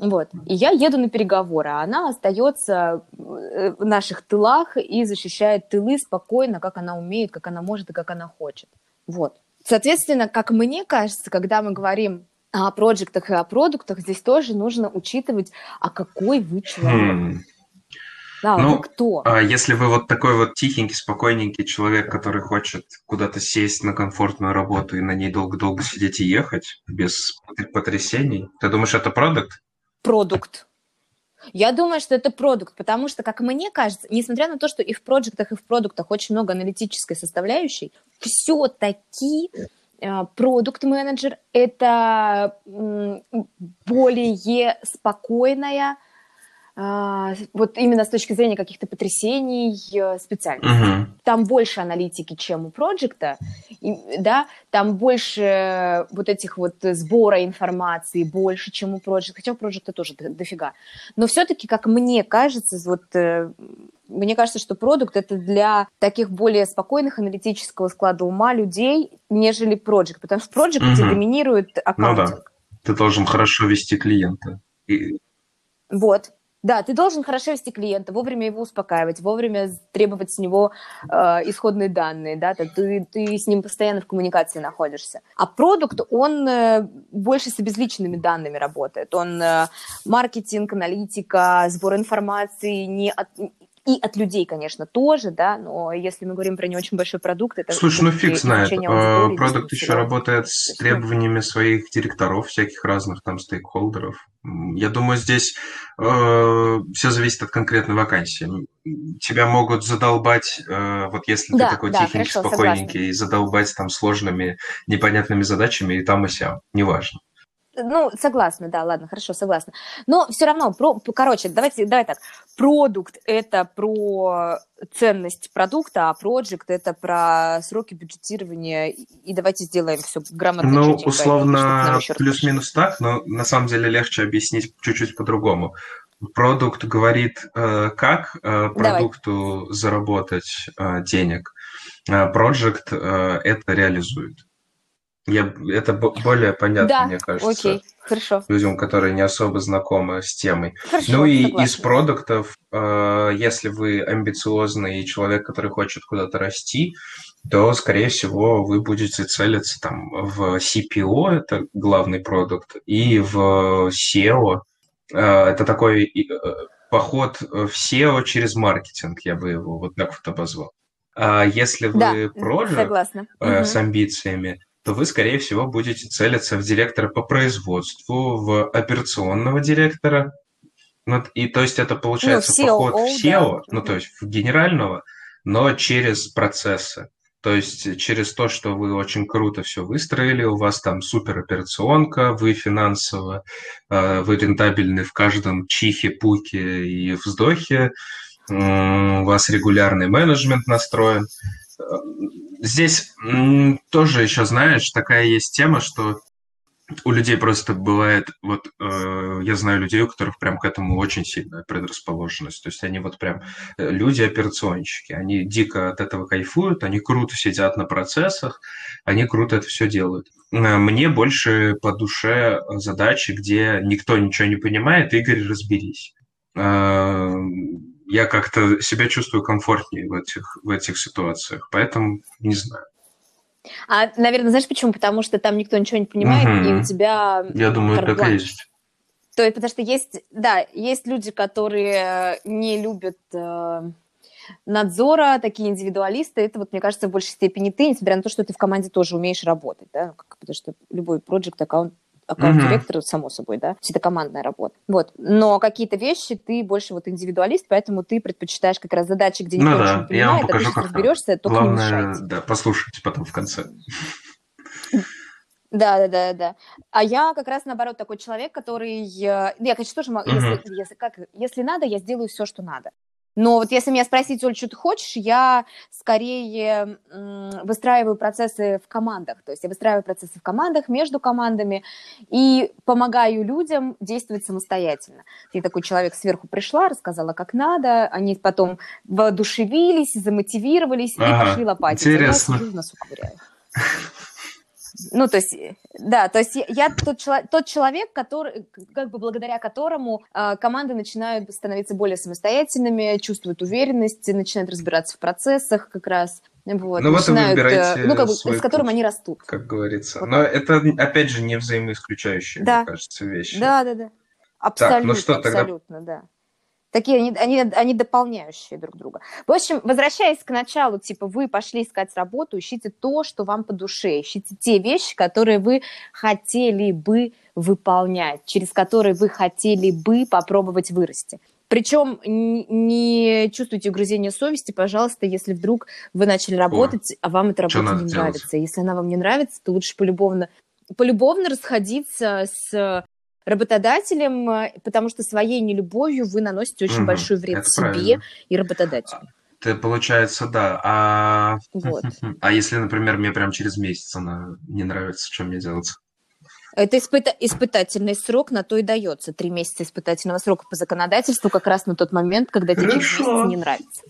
Вот. И я еду на переговоры, а она остается э, в наших тылах и защищает тылы спокойно, как она умеет, как она может и как она хочет. Вот Соответственно, как мне кажется, когда мы говорим о проектах и о продуктах, здесь тоже нужно учитывать, а какой вы человек. Хм. Да, Ну, вы кто? А если вы вот такой вот тихенький, спокойненький человек, который хочет куда-то сесть на комфортную работу и на ней долго-долго сидеть и ехать без потрясений, ты думаешь, это продукт? Продукт. Я думаю, что это продукт, потому что, как мне кажется, несмотря на то, что и в проектах, и в продуктах очень много аналитической составляющей, все-таки продукт-менеджер – это более спокойная, вот именно с точки зрения каких-то потрясений э, специальность. Мгм. Там больше аналитики, чем у проекта, да, там больше вот этих вот сбора информации, больше, чем у проекта, хотя у проекта тоже до- дофига. Но все-таки, как мне кажется, вот э, мне кажется, что продукт это для таких более спокойных аналитического склада ума людей, нежели проект, потому что в проекте Мгм. доминирует аккаунтинг. Ты должен хорошо вести клиента. И- Вот. Да, ты должен хорошо вести клиента, вовремя его успокаивать, вовремя требовать с него э, исходные данные, да, ты, ты с ним постоянно в коммуникации находишься. А продукт, он э, больше с обезличенными данными работает. Он э, маркетинг, аналитика, сбор информации не от, и от людей, конечно, тоже, да, но если мы говорим про не очень большой продукт, это Слушай, ну фиг знает. А, Продукт еще работает с ну, требованиями своих директоров, всяких разных там стейкхолдеров. Я думаю, здесь все зависит от конкретной вакансии. Тебя могут задолбать, э, вот если ты Да, такой да, тихенький, хорошо, спокойненький, и задолбать там сложными, непонятными задачами и там и сям. Неважно. Ну, согласна, да, ладно, хорошо, согласна. Но все равно, про, короче, давайте, давай так. Продукт – это про ценность продукта, а проект – это про сроки бюджетирования. И давайте сделаем все грамотно, Ну, условно, плюс-минус так, но на самом деле легче объяснить чуть-чуть по-другому. Продукт говорит, э, как э, продукту заработать э, денег. Проект это реализует. Я, это бо- более понятно, Да, мне кажется, окей, хорошо. людям, которые не особо знакомы с темой. Хорошо, Ну и согласна. из продуктов, э, если вы амбициозный человек, который хочет куда-то расти, то, скорее всего, вы будете целиться там в CPO, это главный продукт, и в SEO, э, это такой э, поход в SEO через маркетинг, я бы его вот так вот обозвал. А если вы Да, согласна. э, с амбициями, то вы, скорее всего, будете целиться в директора по производству, в операционного директора. Ну, и то есть это получается Ну, в поход в SEO, да. ну то есть в генерального, но через процессы. То есть через то, что вы очень круто все выстроили, у вас там супероперационка, вы финансово, э, вы рентабельны в каждом чихе, пуке и вздохе, у вас регулярный менеджмент настроен. Здесь тоже еще, знаешь, такая есть тема, что у людей просто бывает, вот э, я знаю людей, у которых прям к этому очень сильная предрасположенность. То есть они вот прям э, люди-операционщики, они дико от этого кайфуют, они круто сидят на процессах, они круто это все делают. Э, Мне больше по душе задачи, где никто ничего не понимает, Игорь, разберись. Э, Я как-то себя чувствую комфортнее в этих, в этих ситуациях, поэтому не знаю. А, наверное, знаешь почему? Потому что там никто ничего не понимает, Мгм. и у тебя... Я думаю, так и есть. То есть, потому что есть, да, есть люди, которые не любят э, надзора, такие индивидуалисты. Это, вот, мне кажется, в большей степени ты, несмотря на то, что ты в команде тоже умеешь работать, да, как- потому что любой проект аккаунт аккаунт-директор, само собой, да, это командная работа. Вот. Но какие-то вещи ты больше вот индивидуалист, поэтому ты предпочитаешь как раз задачи, где никто Ну да, не я вам понимает, а ты покажу, разберешься, только не Главное, мешайте. да, послушайте потом в конце. Да, да, да, да. А я как раз наоборот такой человек, который, э, я, конечно, тоже могу, Мгм. если, если, как, если надо, я сделаю все, что надо. Но вот если меня спросить, Оль, что ты хочешь, я скорее выстраиваю процессы в командах. То есть я выстраиваю процессы в командах, между командами и помогаю людям действовать самостоятельно. Я такой человек сверху пришла, рассказала, как надо, они потом воодушевились, замотивировались и Ага, пошли лопатить. Я интересно. сижу в носу ковыряю. Ну, то есть, да, то есть я тот, тот человек, который, как бы благодаря которому э, команды начинают становиться более самостоятельными, чувствуют уверенность, начинают разбираться в процессах как раз. Вот, ну, начинают, вот э, ну, как бы, с которым путь, они растут. Как говорится. Вот. Но это, опять же, не взаимоисключающие, да. мне кажется, вещи. Да, да, да. Абсолютно, так, ну что, абсолютно, тогда... да. Такие они, они, они дополняющие друг друга. В общем, возвращаясь к началу, типа вы пошли искать работу, ищите то, что вам по душе, ищите те вещи, которые вы хотели бы выполнять, через которые вы хотели бы попробовать вырасти. Причем не чувствуйте угрызения совести, пожалуйста, если вдруг вы начали работать, О, а вам эта работа не делать? нравится. Если она вам не нравится, то лучше полюбовно, полюбовно расходиться с работодателем, э, потому что своей нелюбовью вы наносите очень угу, большой вред себе правильно. и работодателю. Ты, получается, да. А... Вот. а если, например, мне прям через месяц она не нравится, что мне делать? Это испыта- испытательный срок на то и дается. Три месяца испытательного срока по законодательству как раз на тот момент, когда тебе не нравится.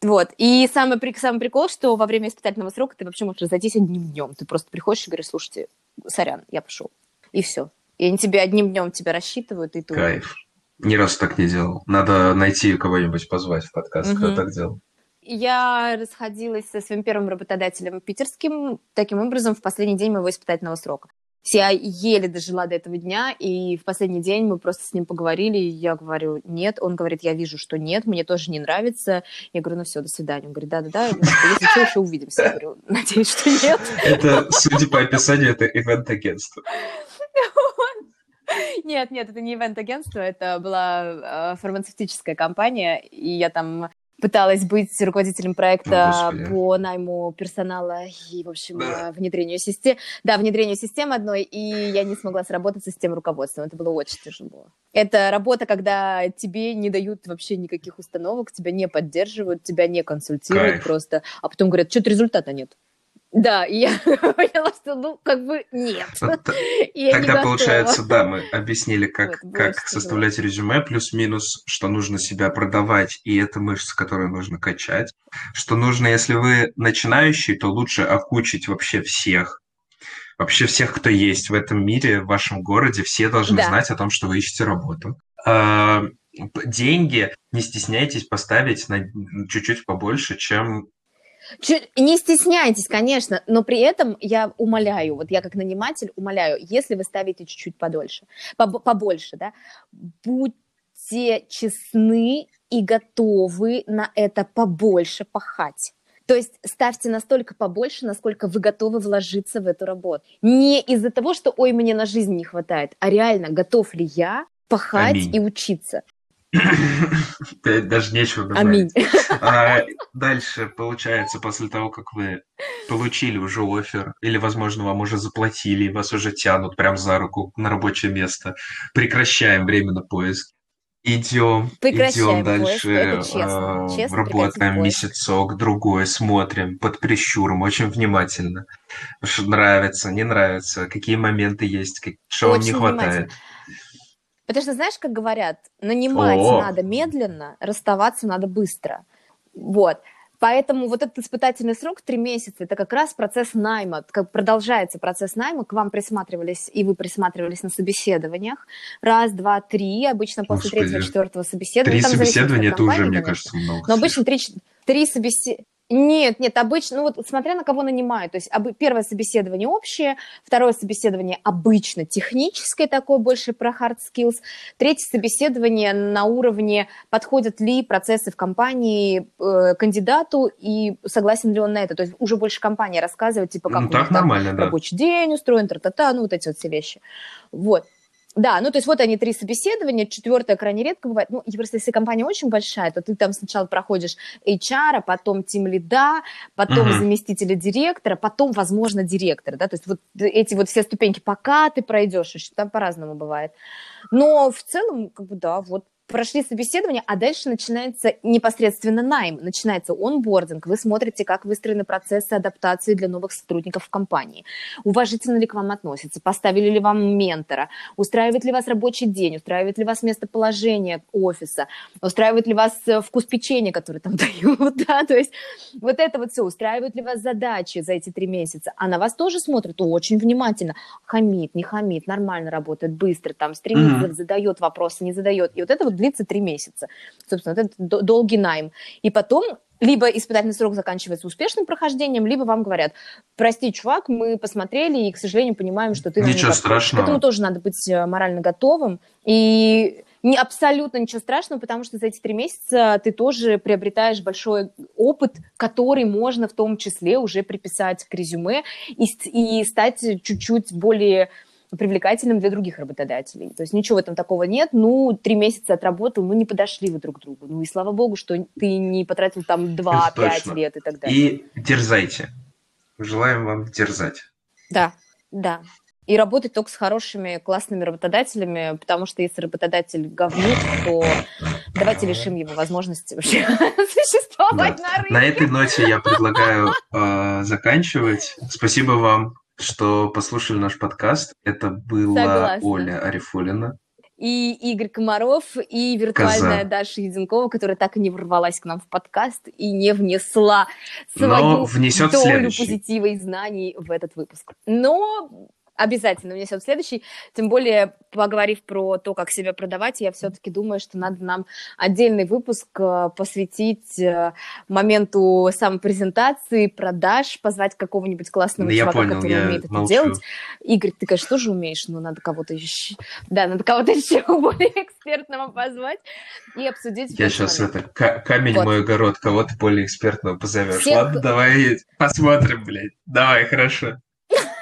Вот. И самый, самый прикол, что во время испытательного срока ты вообще можешь разойтись одним днем. Ты просто приходишь и говоришь, слушайте, сорян, я пошел. И все. И они тебе одним днем тебя рассчитывают, и ты... Кайф. Ни разу так не делал. Надо найти кого-нибудь позвать в подкаст, угу. кто так делал. Я расходилась со своим первым работодателем питерским таким образом в последний день моего испытательного срока. Я еле дожила до этого дня, и в последний день мы просто с ним поговорили, и я говорю, нет. Он говорит, я вижу, что нет, мне тоже не нравится. Я говорю, ну все, до свидания. Он говорит, да-да-да, если что, еще увидимся. Я говорю, надеюсь, что нет. Это, судя по описанию, это ивент-агентство. Нет, нет, это не ивент-агентство, это была э, фармацевтическая компания, и я там пыталась быть руководителем проекта О, по найму персонала и, в общем, да. Э, внедрению системы. Да, внедрению системы одной, и я не смогла сработаться с тем руководством. Это было очень тяжело. Это работа, когда тебе не дают вообще никаких установок, тебя не поддерживают, тебя не консультируют Кайф. просто, а потом говорят, что-то результата нет. Да, и я поняла, что, ну, как бы нет. Тогда, получается, да, мы объяснили, как, как составлять резюме, плюс-минус, что нужно себя продавать, и это мышцы, которые нужно качать. Что нужно, если вы начинающий, то лучше окучить вообще всех. Вообще всех, кто есть в этом мире, в вашем городе, все должны да. знать о том, что вы ищете работу. А, деньги не стесняйтесь поставить на чуть-чуть побольше, чем не стесняйтесь, конечно, но при этом я умоляю, вот я как наниматель умоляю, если вы ставите чуть-чуть подольше, побольше, да, будьте честны и готовы на это побольше пахать. То есть ставьте настолько побольше, насколько вы готовы вложиться в эту работу. Не из-за того, что ой, мне на жизнь не хватает, а реально готов ли я пахать Аминь. и учиться. Даже нечего добавить. Аминь. А дальше, получается, после того, как вы получили уже офер, или, возможно, вам уже заплатили, вас уже тянут прям за руку на рабочее место, прекращаем время на поиск. Идем, идем дальше, поиск, честно, э, честно работаем месяцок, другой, смотрим под прищуром, очень внимательно. Что нравится, не нравится, какие моменты есть, что вам не хватает. Потому что, знаешь, как говорят, нанимать О! надо медленно, расставаться надо быстро. Вот. Поэтому вот этот испытательный срок три месяца это как раз процесс найма, как продолжается процесс найма, к вам присматривались и вы присматривались на собеседованиях раз, два, три, обычно после Господи. третьего, четвертого собеседования. Три собеседования это уже, мне кажется, много. Но обычно три, три собеседования нет, нет, обычно, ну вот смотря на кого нанимают, то есть об, первое собеседование общее, второе собеседование обычно техническое, такое больше про hard skills, третье собеседование на уровне, подходят ли процессы в компании э, кандидату и согласен ли он на это, то есть уже больше компания рассказывает, типа, как ну, у них там да. рабочий день устроен, тра-та-та, ну вот эти вот все вещи. Вот. Да, ну то есть вот они три собеседования, четвертое крайне редко бывает. Ну, и просто если компания очень большая, то ты там сначала проходишь HR, потом тим лида, потом uh-huh. заместителя директора, потом, возможно, директора, да, то есть вот эти вот все ступеньки, пока ты пройдешь, еще там по-разному бывает. Но в целом, как бы, да, вот прошли собеседование, а дальше начинается непосредственно найм, начинается онбординг, вы смотрите, как выстроены процессы адаптации для новых сотрудников в компании, уважительно ли к вам относятся, поставили ли вам ментора, устраивает ли вас рабочий день, устраивает ли вас местоположение офиса, устраивает ли вас э, вкус печенья, который там дают, да, то есть вот это вот все, устраивают ли вас задачи за эти три месяца, а на вас тоже смотрят очень внимательно, хамит, не хамит, нормально работает, быстро, там, стремится, mm-hmm. задает вопросы, не задает, и вот это вот длится три месяца. Собственно, это долгий найм. И потом либо испытательный срок заканчивается успешным прохождением, либо вам говорят, прости, чувак, мы посмотрели и, к сожалению, понимаем, что ты... Ничего страшного. К этому тоже надо быть э, морально готовым. И не абсолютно ничего страшного, потому что за эти три месяца ты тоже приобретаешь большой опыт, который можно в том числе уже приписать к резюме и, и стать чуть-чуть более привлекательным для других работодателей. То есть ничего в этом такого нет. Ну, три месяца отработал, ну, не подошли вы друг к другу. Ну, и слава богу, что ты не потратил там два-пять лет и так далее. И дерзайте. Желаем вам дерзать. Да, да. И работать только с хорошими, классными работодателями, потому что если работодатель говнюк, то давайте лишим его возможности вообще существовать да. на рынке. На этой ноте я предлагаю э, заканчивать. Спасибо вам что послушали наш подкаст. Это была Согласна. Оля Арифулина. И Игорь Комаров, и виртуальная Коза. Даша Единкова, которая так и не ворвалась к нам в подкаст и не внесла свою долю позитива и знаний в этот выпуск. Но обязательно внесет следующий. Тем более, поговорив про то, как себя продавать, я все-таки думаю, что надо нам отдельный выпуск э, посвятить э, моменту самопрезентации, продаж, позвать какого-нибудь классного да чувака, понял, который умеет молчу. это делать. Игорь, ты, конечно, тоже умеешь, но надо кого-то еще... Да, надо кого-то еще более экспертного позвать и обсудить. Я сейчас момент. это, камень вот. мой огород, кого-то более экспертного позовешь. Всех... Ладно, давай посмотрим, блядь. Давай, хорошо.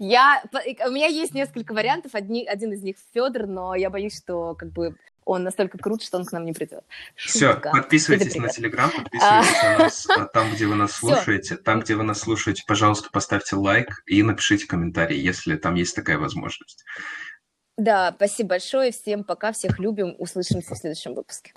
Я, у меня есть несколько вариантов, одни, один из них Федор, но я боюсь, что как бы он настолько крут, что он к нам не придет. Все, подписывайтесь на Телеграм, подписывайтесь на нас а, там, где вы нас слушаете. Там, где вы нас слушаете, пожалуйста, поставьте лайк и напишите комментарий, если там есть такая возможность. Да, спасибо большое. Всем пока, всех любим. Услышимся в следующем выпуске.